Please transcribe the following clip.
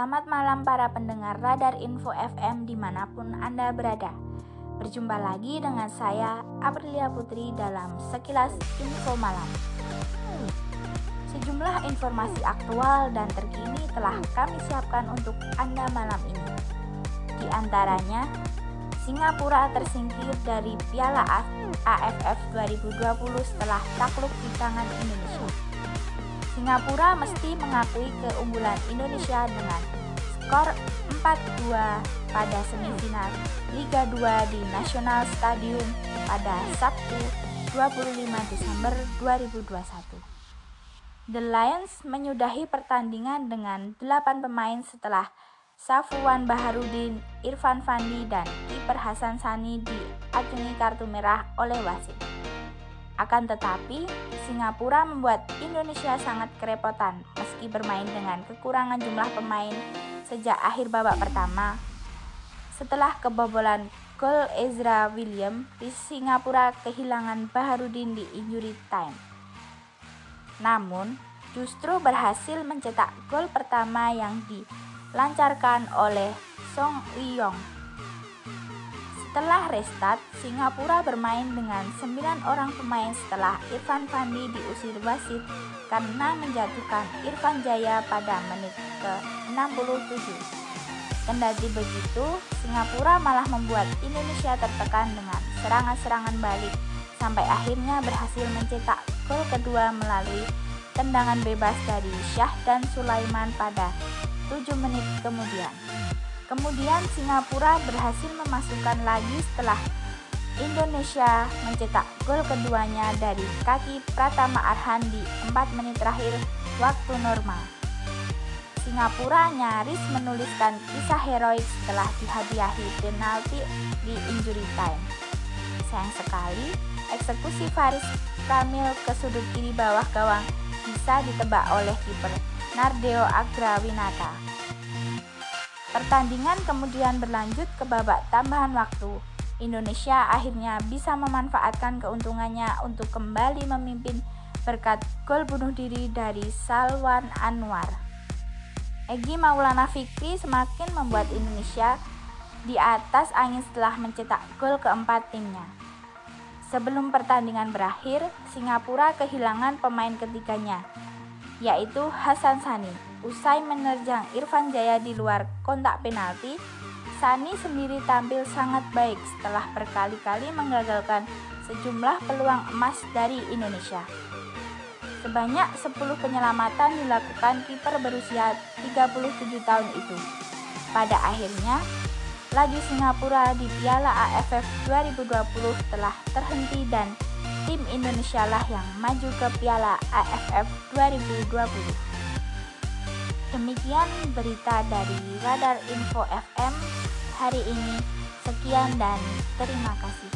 Selamat malam para pendengar Radar Info FM di mana pun Anda berada. Berjumpa lagi dengan saya, Aprilia Putri dalam Sekilas Info Malam. Sejumlah informasi aktual dan terkini telah kami siapkan untuk Anda malam ini. Di antaranya, Singapura tersingkir dari Piala AFF 2020 setelah takluk di tangan Indonesia. Singapura mesti mengakui keunggulan Indonesia dengan skor 4-2 pada semifinal Liga 2 di National Stadium pada Sabtu 25 Desember 2021. The Lions menyudahi pertandingan dengan 8 pemain setelah Safwan Baharudin, Irfan Fandi, dan kiper Hasan Sani diacungi kartu merah oleh wasit. Akan tetapi, Singapura membuat Indonesia sangat kerepotan meski bermain dengan kekurangan jumlah pemain sejak akhir babak pertama. Setelah kebobolan gol Ezra William, di Singapura kehilangan Baharudin di injury time. Namun, justru berhasil mencetak gol pertama yang dilancarkan oleh Song Yong setelah restart, Singapura bermain dengan 9 orang pemain setelah Irfan Fandi diusir wasit karena menjatuhkan Irfan Jaya pada menit ke-67. Kendati begitu, Singapura malah membuat Indonesia tertekan dengan serangan-serangan balik sampai akhirnya berhasil mencetak gol kedua melalui tendangan bebas dari Syah dan Sulaiman pada 7 menit kemudian. Kemudian Singapura berhasil memasukkan lagi setelah Indonesia mencetak gol keduanya dari kaki Pratama Arhan di 4 menit terakhir waktu normal. Singapura nyaris menuliskan kisah heroik setelah dihadiahi penalti di injury time. Sayang sekali, eksekusi Faris Kamil ke sudut kiri bawah gawang bisa ditebak oleh kiper Nardeo Agrawinata. Pertandingan kemudian berlanjut ke babak tambahan waktu. Indonesia akhirnya bisa memanfaatkan keuntungannya untuk kembali memimpin berkat gol bunuh diri dari Salwan Anwar. Egi Maulana Fikri semakin membuat Indonesia di atas angin setelah mencetak gol keempat timnya. Sebelum pertandingan berakhir, Singapura kehilangan pemain ketiganya, yaitu Hasan Sani. Usai menerjang Irfan Jaya di luar kontak penalti, Sani sendiri tampil sangat baik setelah berkali-kali menggagalkan sejumlah peluang emas dari Indonesia. Sebanyak 10 penyelamatan dilakukan kiper berusia 37 tahun itu. Pada akhirnya, laju Singapura di Piala AFF 2020 telah terhenti dan tim Indonesia lah yang maju ke Piala AFF 2020. Demikian berita dari Radar Info FM hari ini. Sekian dan terima kasih.